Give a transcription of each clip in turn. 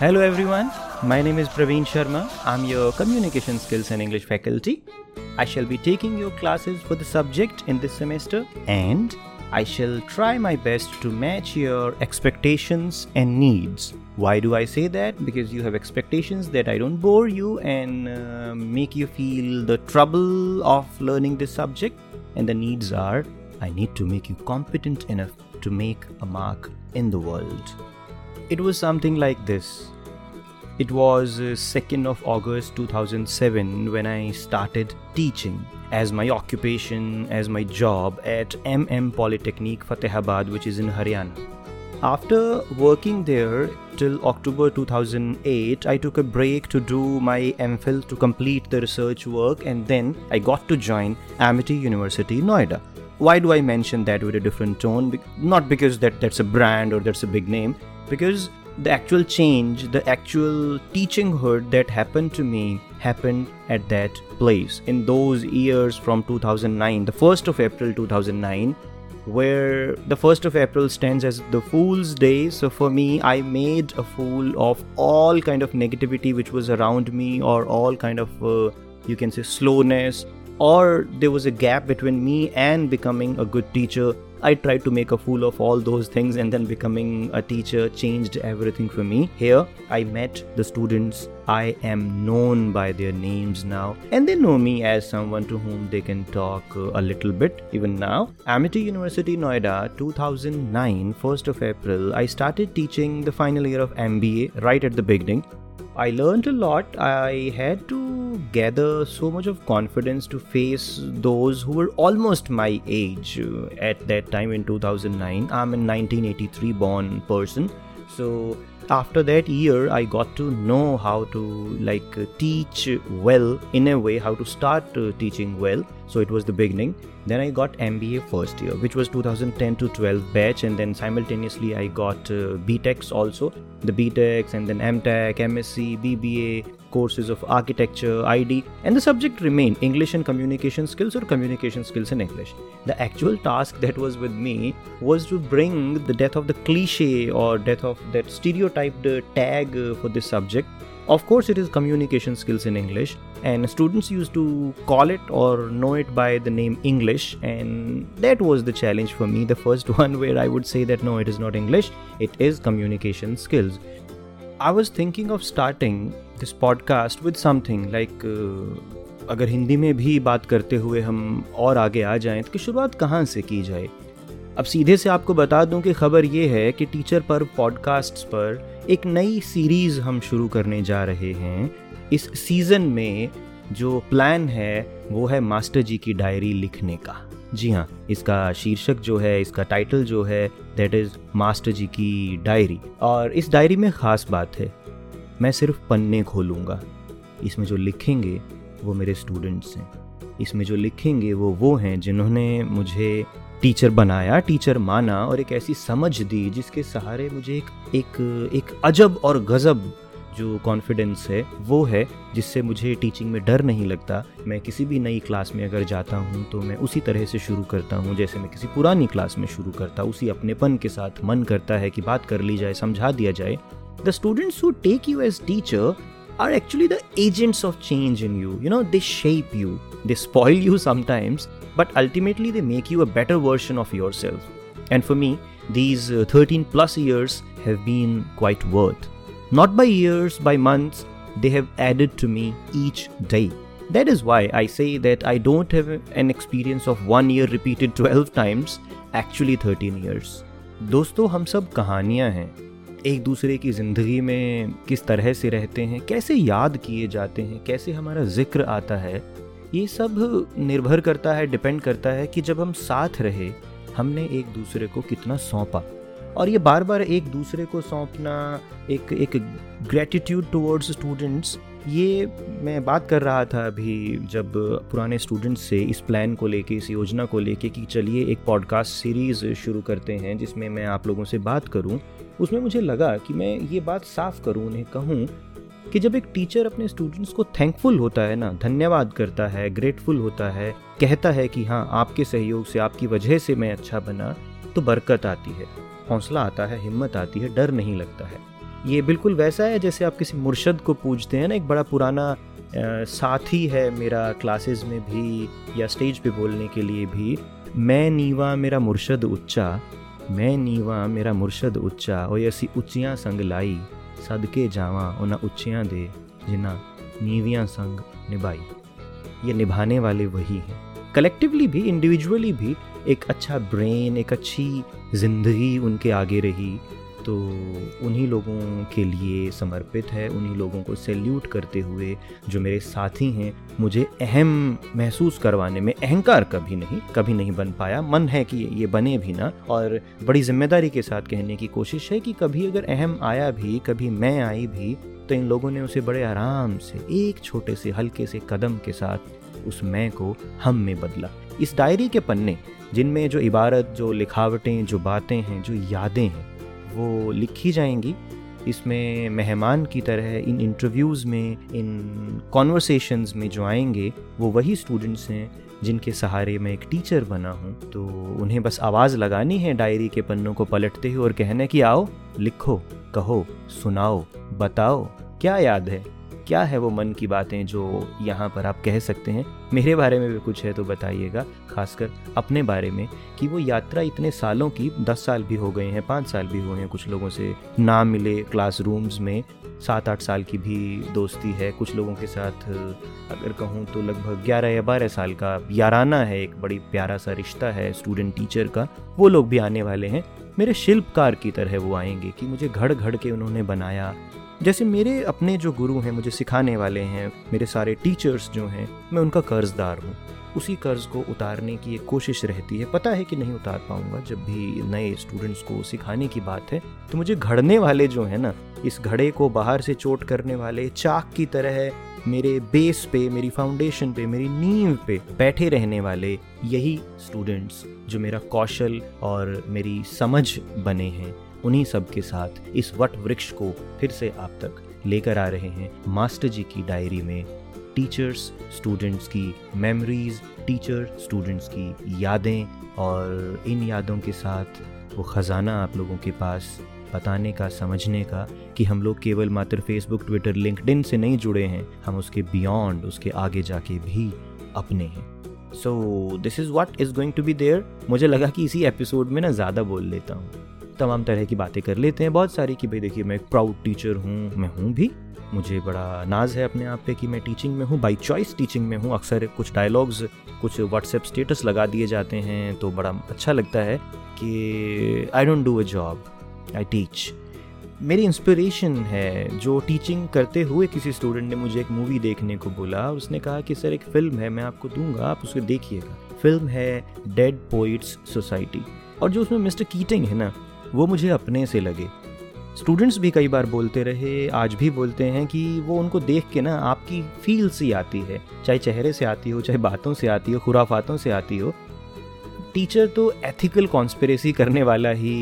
Hello everyone, my name is Praveen Sharma. I'm your Communication Skills and English faculty. I shall be taking your classes for the subject in this semester and I shall try my best to match your expectations and needs. Why do I say that? Because you have expectations that I don't bore you and uh, make you feel the trouble of learning this subject, and the needs are I need to make you competent enough to make a mark in the world. It was something like this. It was uh, 2nd of August 2007 when I started teaching as my occupation, as my job at MM Polytechnique Fatehabad, which is in Haryana. After working there till October 2008, I took a break to do my MPhil to complete the research work and then I got to join Amity University, Noida. Why do I mention that with a different tone? Not because that that's a brand or that's a big name, because the actual change, the actual teaching hood that happened to me happened at that place in those years from 2009, the 1st of April 2009, where the 1st of April stands as the Fool's Day. So for me, I made a fool of all kind of negativity which was around me, or all kind of uh, you can say slowness, or there was a gap between me and becoming a good teacher I tried to make a fool of all those things, and then becoming a teacher changed everything for me. Here, I met the students. I am known by their names now, and they know me as someone to whom they can talk a little bit even now. Amity University, Noida, 2009, 1st of April, I started teaching the final year of MBA right at the beginning. I learned a lot. I had to gather so much of confidence to face those who were almost my age uh, at that time in 2009. I'm a 1983 born person. So after that year i got to know how to like teach well in a way how to start uh, teaching well. So it was the beginning. Then i got mba first year which was 2010 to 12 batch. And then simultaneously i got uh, btechs also. The btechs and then mtech msc bba courses of architecture, ID, and the subject remained English and communication skills or communication skills in English. The actual task that was with me was to bring the death of the cliche or death of that stereotyped tag uh, for this subject. Of course, it is communication skills in English, and students used to call it or know it by the name English, and that was the challenge for me. The first one where I would say that no, it is not English, it is communication skills. I was thinking of starting this podcast with something like अगर हिंदी में भी बात करते हुए हम और आगे आ जाएं तो शुरुआत कहाँ से की जाए अब सीधे से आपको बता दूँ कि खबर ये है कि टीचर पर पॉडकास्ट पर एक नई सीरीज़ हम शुरू करने जा रहे हैं। इस सीज़न में जो प्लान है, वो है मास्टर जी की डायरी लिखने का। जी हाँ इसका शीर्षक जो है, इसका टाइटल जो है दैट इज़ मास्टर जी की डायरी। और इस डायरी में ख़ास बात है, मैं सिर्फ़ पन्ने खोलूँगा। इसमें जो लिखेंगे, वो मेरे स्टूडेंट्स हैं। इसमें जो लिखेंगे, वो वो हैं जिन्होंने मुझे टीचर बनाया, टीचर माना और एक ऐसी समझ दी जिसके सहारे मुझे एक एक एक अजब और गज़ब जो कॉन्फिडेंस है, वो है, जिससे मुझे टीचिंग में डर नहीं लगता। मैं किसी भी नई क्लास में अगर जाता हूँ तो मैं उसी तरह से शुरू करता हूँ, जैसे मैं किसी पुरानी क्लास में शुरू करता, उसी अपनेपन के साथ मन करता है कि बात कर ली जाए, समझा दिया जाए। The students who take you as teacher are actually the agents of change in you you know they shape you they spoil you sometimes but ultimately they make you a better version of yourself and for me these uh, 13 plus years have been quite worth not by years by months they have added to me each day that is why I say that I don't have an experience of one year repeated 12 times, actually 13 years. दोस्तों हम सब कहानियां हैं एक दूसरे की ज़िंदगी में किस तरह से रहते हैं, कैसे याद किए जाते हैं, कैसे हमारा ज़िक्र आता है, ये सब निर्भर करता है, डिपेंड करता है कि जब हम साथ रहे, हमने एक दूसरे को कितना सौंपा। और ये बार बार एक दूसरे को सौंपना एक एक ग्रेटिट्यूड टुवर्ड्स स्टूडेंट्स ये मैं बात कर रहा था अभी जब पुराने स्टूडेंट्स से इस प्लान को लेके, इस योजना को लेके कि चलिए एक पॉडकास्ट सीरीज़ शुरू करते हैं जिसमें मैं आप लोगों से बात करूँ। उसमें मुझे लगा कि मैं ये बात साफ़ करूँ, उन्हें कहूँ कि जब एक टीचर अपने स्टूडेंट्स को थैंकफुल होता है ना, धन्यवाद करता है ग्रेटफुल होता है, कहता है कि हाँ आपके सहयोग से, आपकी वजह से मैं अच्छा बना तो बरकत आती है। हौसला आता है, हिम्मत आती है, डर नहीं लगता है। ये बिल्कुल वैसा है जैसे आप किसी मुर्शद को पूछते हैं ना, एक बड़ा पुराना साथी है मेरा क्लासेस में भी या स्टेज पे बोलने के लिए भी। मैं नीवा मेरा मुर्शद उच्चा, मैं नीवा मेरा मुर्शद उच्चा और ऐसी उच्चियाँ संग लाई, सदके जावा उन्हें उच्चियाँ दे जिना नीवियाँ संग निभाई। ये निभाने वाले वही हैं। कलेक्टिवली भी, इंडिविजुअली भी, एक अच्छा ब्रेन, एक अच्छी ज़िंदगी उनके आगे रही। तो उन्हीं लोगों के लिए समर्पित है, उन्हीं लोगों को सैल्यूट करते हुए जो मेरे साथी हैं, मुझे अहम महसूस करवाने में अहंकार कभी नहीं कभी नहीं बन पाया। मन है कि ये बने भी ना, और बड़ी ज़िम्मेदारी के साथ कहने की कोशिश है कि कभी अगर अहम आया भी, कभी मैं आई भी तो इन लोगों ने उसे बड़े आराम से, एक छोटे से, हल्के से कदम के साथ उस मैं को हम में बदला। इस डायरी के पन्ने, जिनमें जो इबारत, जो लिखावटें, जो बातें हैं, जो यादें हैं वो लिखी जाएँगी। इसमें मेहमान की तरह इन इंटरव्यूज़ में, इन कॉन्वर्सेशंस में जो आएँगे, वो वही स्टूडेंट्स हैं जिनके सहारे मैं एक टीचर बना हूँ। तो उन्हें बस आवाज़ लगानी है डायरी के पन्नों को पलटते हुए और कहना कि, आओ, लिखो, कहो, सुनाओ, बताओ, क्या याद है? क्या है वो मन की बातें जो यहाँ पर आप कह सकते हैं? मेरे बारे में भी कुछ है तो बताइएगा, खासकर अपने बारे में, कि वो यात्रा इतने सालों की, दस साल भी हो गए हैं, पाँच साल भी हुए हैं, कुछ लोगों से ना मिले क्लासरूम्स में सात आठ साल की भी दोस्ती है, कुछ लोगों के साथ, अगर कहूँ तो लगभग ग्यारह या बारह साल का याराना है, एक बड़ी प्यारा सा रिश्ता है स्टूडेंट टीचर का, वो लोग भी आने वाले हैं। मेरे शिल्पकार की तरह वो आएँगे, कि मुझे घड़ घड़ के उन्होंने बनाया जैसे मेरे अपने जो गुरु हैं, मुझे सिखाने वाले हैं, मेरे सारे टीचर्स जो हैं, मैं उनका कर्जदार हूँ। उसी कर्ज को उतारने की एक कोशिश रहती है। पता है कि नहीं उतार पाऊँगा। जब भी नए स्टूडेंट्स को सिखाने की बात है तो मुझे घड़ने वाले जो है ना, इस घड़े को बाहर से चोट करने वाले, चाक की तरह मेरे बेस पे, मेरी फाउंडेशन पे, मेरी नींव पे बैठे रहने वाले, यही स्टूडेंट्स जो मेरा कौशल और मेरी समझ बने हैं। उन्हीं सब के साथ इस वट वृक्ष को फिर से आप तक लेकर आ रहे हैं मास्टर जी की डायरी में। टीचर्स स्टूडेंट्स की मेमोरीज, टीचर स्टूडेंट्स की यादें और इन यादों के साथ वो ख़जाना आप लोगों के पास बताने का, समझने का कि हम लोग केवल मात्र फेसबुक ट्विटर लिंकडिन से नहीं जुड़े हैं, हम उसके बियॉन्ड उसके आगे जाके भी अपने हैं। So this is what is going to be there मुझे लगा कि इसी एपिसोड में ना ज़्यादा बोल लेता हूँ। तमाम तरह की बातें कर लेते हैं। बहुत सारी कि भाई देखिए, मैं एक प्राउड टीचर हूँ, मैं हूँ भी। मुझे बड़ा नाज है अपने आप पे कि मैं टीचिंग में हूँ। बाई चॉइस टीचिंग में हूँ। अक्सर कुछ डायलॉग्स कुछ व्हाट्सएप स्टेटस लगा दिए जाते हैं तो बड़ा अच्छा लगता है कि I don't do a job I teach मेरी इंस्पिरेशन है जो टीचिंग करते हुए किसी स्टूडेंट ने मुझे एक मूवी देखने को बोला। और उसने कहा कि, सर, एक फ़िल्म है, मैं आपको दूँगा, आप उसे देखिएगा। फ़िल्म है डेड पोइट्स सोसाइटी और जो उसमें मिस्टर कीटिंग है ना वो मुझे अपने से लगे। स्टूडेंट्स भी कई बार बोलते रहे, आज भी बोलते हैं कि वो उनको देख के ना आपकी फील सी आती है, चाहे चेहरे से आती हो, चाहे बातों से आती हो, खुराफातों से आती हो। टीचर तो एथिकल कॉन्स्परेसी करने वाला ही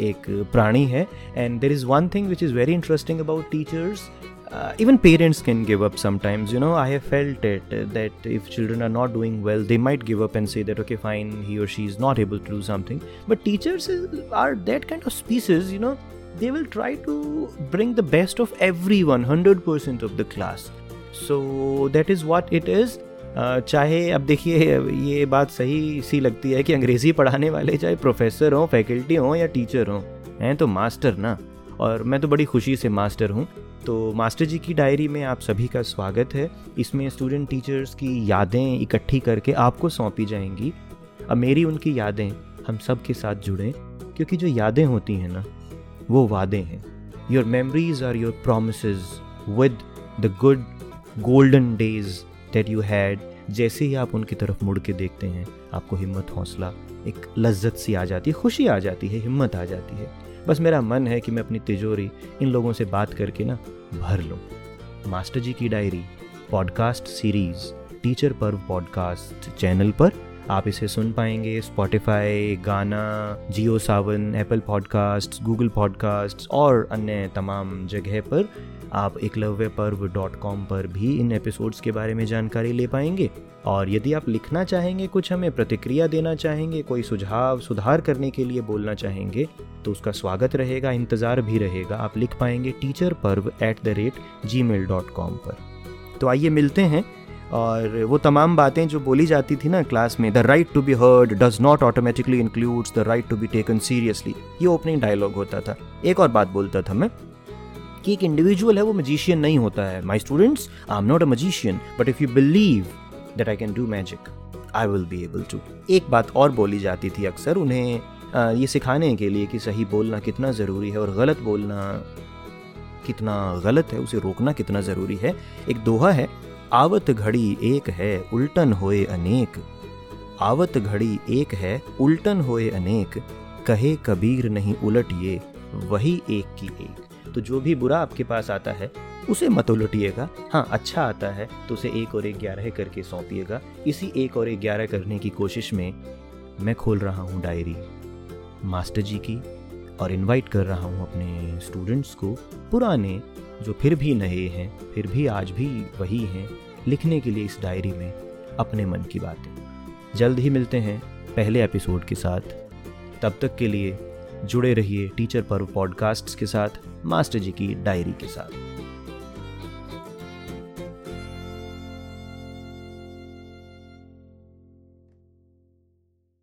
एक प्राणी है। And there is one thing which is very interesting about teachers uh, even parents can give up sometimes you know i have felt it uh, that if children are not doing well they might give up and say that okay fine he or she is not able to do something but teachers are that kind of species you know they will try to bring the best of everyone 100% of the class so that is what it is uh, चाहे अब देखिए ये बात सही सी लगती है कि अंग्रेज़ी पढ़ाने वाले चाहे प्रोफेसर हों फैकल्टी हों या टीचर हों हैं तो मास्टर ना और मैं तो बड़ी खुशी से मास्टर हूँ तो मास्टर जी की डायरी में आप सभी का स्वागत है। इसमें स्टूडेंट टीचर्स की यादें इकट्ठी करके आपको सौंपी जाएँगी। अब मेरी उनकी यादें हम सब के साथ जुड़ें, क्योंकि जो यादें होती हैं ना, वो वादे हैं। Your memories are your promise with the good golden days that you had जैसे ही आप उनकी तरफ़ मुड़ के देखते हैं, आपको हिम्मत, हौसला एक लज्जत सी आ जाती है, खुशी आ जाती है, हिम्मत आ जाती है। बस मेरा मन है कि मैं अपनी तिजोरी इन लोगों से बात करके ना भर लूँ। मास्टर जी की diary, podcast series, teacher Parv podcast channel पर आप इसे सुन पाएँगे। Spotify Gaana Jio Saavn Apple podcast Google podcast और अन्य तमाम जगह पर आप एकलव्य पर्व डॉट कॉम पर भी इन एपिसोड्स के बारे में जानकारी ले पाएँगे। और यदि आप लिखना चाहेंगे, कुछ हमें प्रतिक्रिया देना चाहेंगे, कोई सुझाव, सुधार करने के लिए बोलना चाहेंगे तो उसका स्वागत रहेगा, इंतज़ार भी रहेगा। आप लिख पाएँगे teacher Parv at the rate Gmail dot com पर। तो आइए मिलते हैं, और वो तमाम बातें जो बोली जाती थी ना क्लास में the right to be heard does not automatically includes the right to be taken seriously ये ओपनिंग डायलॉग होता था। एक और बात बोलता था मैं कि एक इंडिविजुअल है, वो मजिशियन नहीं होता है। My students I am not a magician but if you believe that I can do magic I will be able to एक बात और बोली जाती थी अक्सर उन्हें ये सिखाने के लिए कि सही बोलना कितना ज़रूरी है और गलत बोलना कितना गलत है, उसे रोकना कितना ज़रूरी है। एक दोहा है, आवत घड़ी एक है, उल्टन होए अनेक। आवत घड़ी एक है, उल्टन होए अनेक। कहे कबीर नहीं उलट ये वही एक की एक। तो जो भी बुरा आपके पास आता है, उसे मत उलटिएगा। हाँ अच्छा आता है तो उसे एक और एक ग्यारह करके सौंपिएगा। इसी एक और एक ग्यारह करने की कोशिश में मैं खोल रहा हूँ डायरी। मास्टर जी की और इनवाइट कर रहा हूँ अपने स्टूडेंट्स को पुराने, जो फिर भी नए हैं, फिर भी आज भी वही हैं, लिखने के लिए इस डायरी में अपने मन की बातें। जल्द ही मिलते हैं पहले एपिसोड के साथ। तब तक के लिए जुड़े रहिए टीचर पर्व पॉडकास्ट के साथ मास्टर जी की डायरी के साथ।